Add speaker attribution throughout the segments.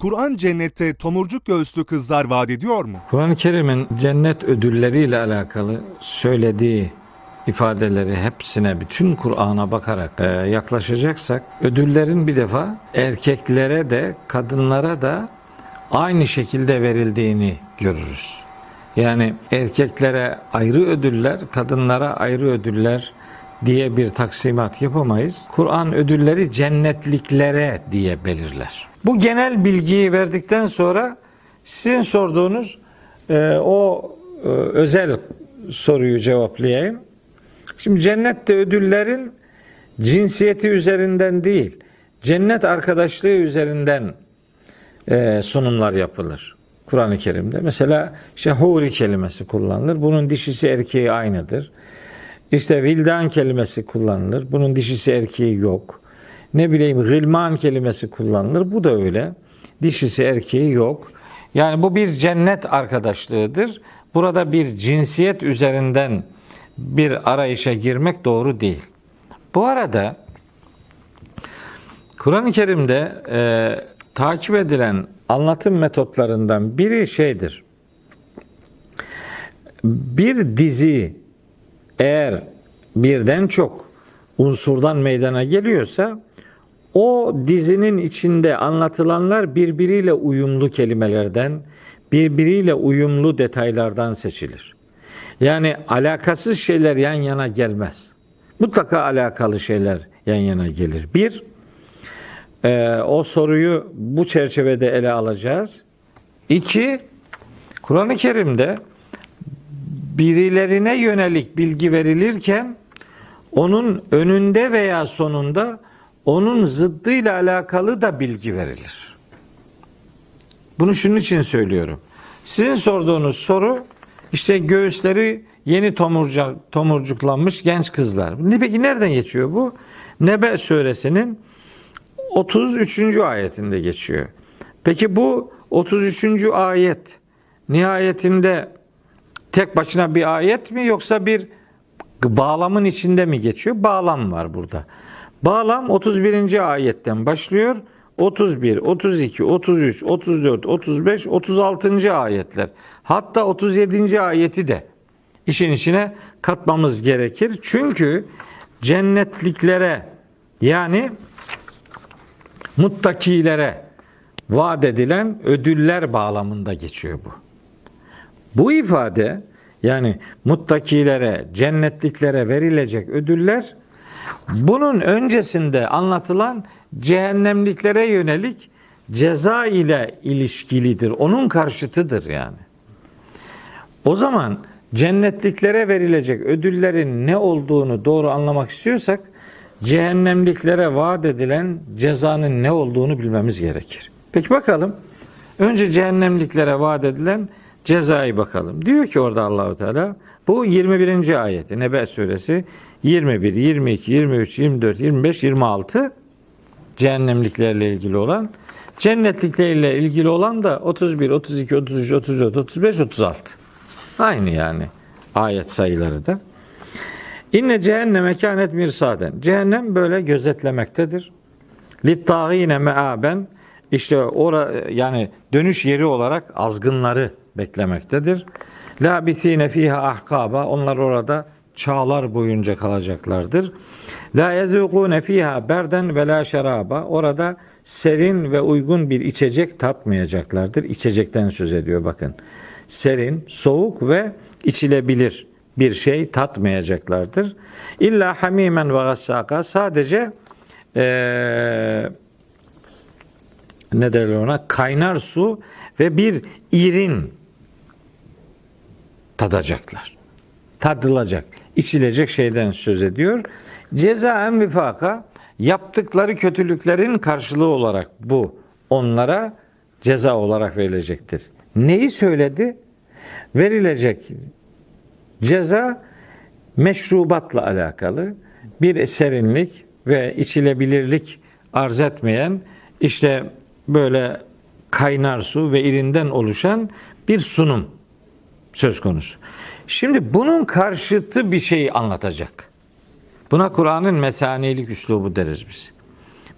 Speaker 1: Kur'an cennette tomurcuk göğüslü kızlar vaat ediyor mu?
Speaker 2: Kur'an-ı Kerim'in cennet ödülleriyle alakalı söylediği ifadeleri hepsine bütün Kur'an'a bakarak e, yaklaşacaksak ödüllerin bir defa erkeklere de kadınlara da aynı şekilde verildiğini görürüz. Yani erkeklere ayrı ödüller, kadınlara ayrı ödüller diye bir taksimat yapamayız. Kur'an ödülleri cennetliklere diye belirler. Bu genel bilgiyi verdikten sonra sizin sorduğunuz e, o e, özel soruyu cevaplayayım. Şimdi cennette ödüllerin cinsiyeti üzerinden değil, cennet arkadaşlığı üzerinden e, sunumlar yapılır. Kur'an-ı Kerim'de. Mesela işte huri kelimesi kullanılır. Bunun dişisi erkeği aynıdır. İşte vildan kelimesi kullanılır. Bunun dişisi erkeği yok. Ne bileyim gılman kelimesi kullanılır. Bu da öyle. Dişisi erkeği yok. Yani bu bir cennet arkadaşlığıdır. Burada bir cinsiyet üzerinden bir arayışa girmek doğru değil. Bu arada Kur'an-ı Kerim'de e, takip edilen anlatım metotlarından biri şeydir. Bir dizi eğer birden çok unsurdan meydana geliyorsa o dizinin içinde anlatılanlar birbiriyle uyumlu kelimelerden, birbiriyle uyumlu detaylardan seçilir. Yani alakasız şeyler yan yana gelmez. Mutlaka alakalı şeyler yan yana gelir. Bir, e, o soruyu bu çerçevede ele alacağız. İki, Kur'an-ı Kerim'de birilerine yönelik bilgi verilirken onun önünde veya sonunda onun zıddıyla alakalı da bilgi verilir. Bunu şunun için söylüyorum. Sizin sorduğunuz soru işte göğüsleri yeni tomurca, tomurcuklanmış genç kızlar. Peki nereden geçiyor bu? Nebe suresinin 33. ayetinde geçiyor. Peki bu 33. ayet nihayetinde tek başına bir ayet mi yoksa bir bağlamın içinde mi geçiyor? Bağlam var burada. Bağlam 31. ayetten başlıyor. 31, 32, 33, 34, 35, 36. ayetler. Hatta 37. ayeti de işin içine katmamız gerekir. Çünkü cennetliklere yani muttakilere vaat edilen ödüller bağlamında geçiyor bu. Bu ifade yani muttakilere, cennetliklere verilecek ödüller bunun öncesinde anlatılan cehennemliklere yönelik ceza ile ilişkilidir. Onun karşıtıdır yani. O zaman cennetliklere verilecek ödüllerin ne olduğunu doğru anlamak istiyorsak cehennemliklere vaat edilen cezanın ne olduğunu bilmemiz gerekir. Peki bakalım. Önce cehennemliklere vaat edilen cezayı bakalım. Diyor ki orada Allahu Teala bu 21. ayeti Nebe suresi 21, 22, 23, 24, 25, 26 cehennemliklerle ilgili olan cennetliklerle ilgili olan da 31, 32, 33, 34, 35, 36. Aynı yani ayet sayıları da. İnne cehenneme kânet mirsaden. Cehennem böyle gözetlemektedir. Littâgîne meâben. İşte ora yani dönüş yeri olarak azgınları beklemektedir. La bisine fiha ahkaba. Onlar orada çağlar boyunca kalacaklardır. La yezûkûne fiha berden ve la şeraba. Orada serin ve uygun bir içecek tatmayacaklardır. İçecekten söz ediyor bakın. Serin, soğuk ve içilebilir bir şey tatmayacaklardır. İlla hamimen ve gassaka sadece ee, ne derler ona kaynar su ve bir irin tadacaklar. Tadılacak, içilecek şeyden söz ediyor. Ceza en vifaka yaptıkları kötülüklerin karşılığı olarak bu onlara ceza olarak verilecektir. Neyi söyledi? Verilecek ceza meşrubatla alakalı bir serinlik ve içilebilirlik arz etmeyen işte böyle kaynar su ve irinden oluşan bir sunum söz konusu. Şimdi bunun karşıtı bir şeyi anlatacak. Buna Kur'an'ın mesanilik üslubu deriz biz.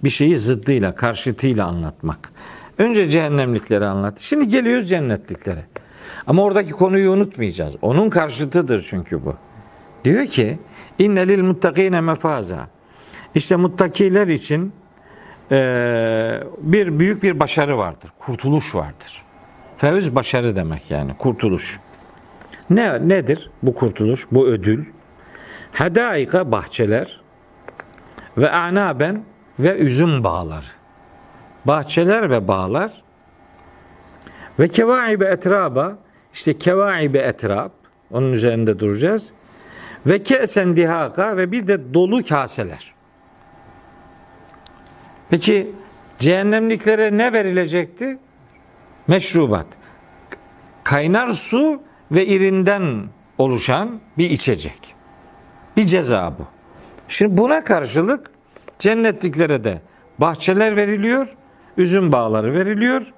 Speaker 2: Bir şeyi zıddıyla, karşıtıyla anlatmak. Önce cehennemlikleri anlattı. Şimdi geliyoruz cennetliklere. Ama oradaki konuyu unutmayacağız. Onun karşıtıdır çünkü bu. Diyor ki inne lil muttakine mefaza. İşte muttakiler için bir büyük bir başarı vardır. Kurtuluş vardır. Fevz başarı demek yani kurtuluş. Ne nedir bu kurtuluş? Bu ödül. Hadaika bahçeler ve anaben ve üzüm bağları. Bahçeler ve bağlar ve kevaibe etraba işte kevaibe etrab onun üzerinde duracağız. Ve kesen dihaka ve bir de dolu kaseler. Peki cehennemliklere ne verilecekti? Meşrubat. Kaynar su ve irinden oluşan bir içecek. Bir ceza bu. Şimdi buna karşılık cennetliklere de bahçeler veriliyor, üzüm bağları veriliyor.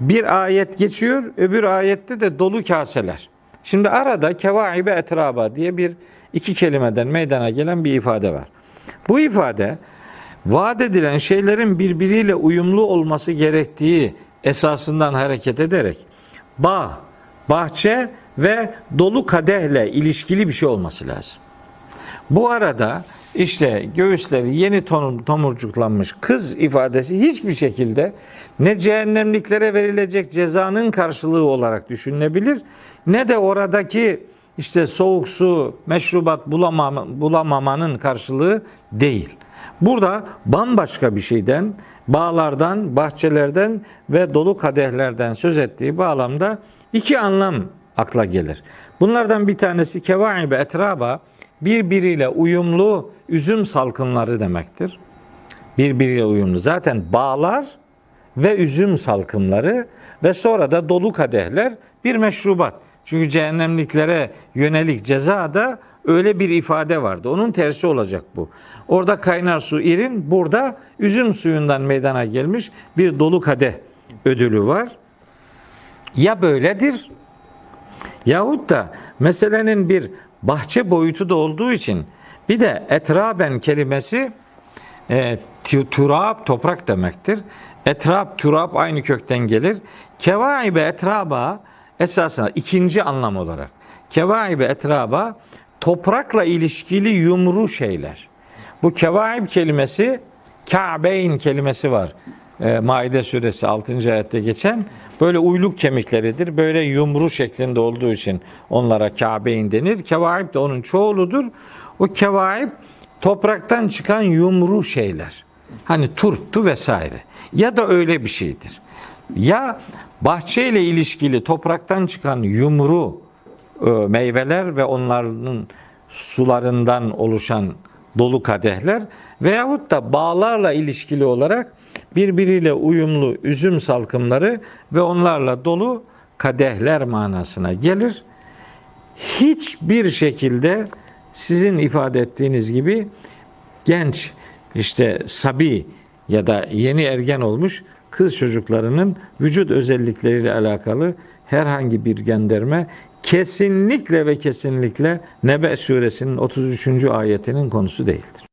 Speaker 2: Bir ayet geçiyor, öbür ayette de dolu kaseler. Şimdi arada kevaibe etraba diye bir iki kelimeden meydana gelen bir ifade var. Bu ifade vaat edilen şeylerin birbiriyle uyumlu olması gerektiği esasından hareket ederek bağ, bahçe ve dolu kadehle ilişkili bir şey olması lazım. Bu arada işte göğüsleri yeni ton- tomurcuklanmış kız ifadesi hiçbir şekilde ne cehennemliklere verilecek cezanın karşılığı olarak düşünülebilir ne de oradaki işte soğuk su, meşrubat bulamama, bulamamanın karşılığı değil. Burada bambaşka bir şeyden, bağlardan, bahçelerden ve dolu kadehlerden söz ettiği bağlamda iki anlam akla gelir. Bunlardan bir tanesi kevaibe etraba birbiriyle uyumlu üzüm salkımları demektir. Birbiriyle uyumlu. Zaten bağlar ve üzüm salkımları ve sonra da dolu kadehler bir meşrubat. Çünkü cehennemliklere yönelik cezada öyle bir ifade vardı. Onun tersi olacak bu. Orada kaynar su irin, burada üzüm suyundan meydana gelmiş bir dolu kadeh ödülü var. Ya böyledir Yahut da meselenin bir bahçe boyutu da olduğu için bir de etraben kelimesi e, tu- turab toprak demektir. Etrab turab aynı kökten gelir. Kevaibe etraba esasında ikinci anlam olarak. Kevaibe etraba toprakla ilişkili yumru şeyler. Bu kevaib kelimesi Ka'beyn kelimesi var. E, Maide suresi 6. ayette geçen böyle uyluk kemikleridir. Böyle yumru şeklinde olduğu için onlara Ka'beyn denir. Kevaib de onun çoğuludur. O kevaib topraktan çıkan yumru şeyler. Hani turptu vesaire. Ya da öyle bir şeydir. Ya bahçeyle ilişkili topraktan çıkan yumru e, meyveler ve onların sularından oluşan dolu kadehler veyahut da bağlarla ilişkili olarak birbiriyle uyumlu üzüm salkımları ve onlarla dolu kadehler manasına gelir. Hiçbir şekilde sizin ifade ettiğiniz gibi genç işte sabi ya da yeni ergen olmuş kız çocuklarının vücut özellikleriyle alakalı herhangi bir gönderme kesinlikle ve kesinlikle Nebe suresinin 33. ayetinin konusu değildir.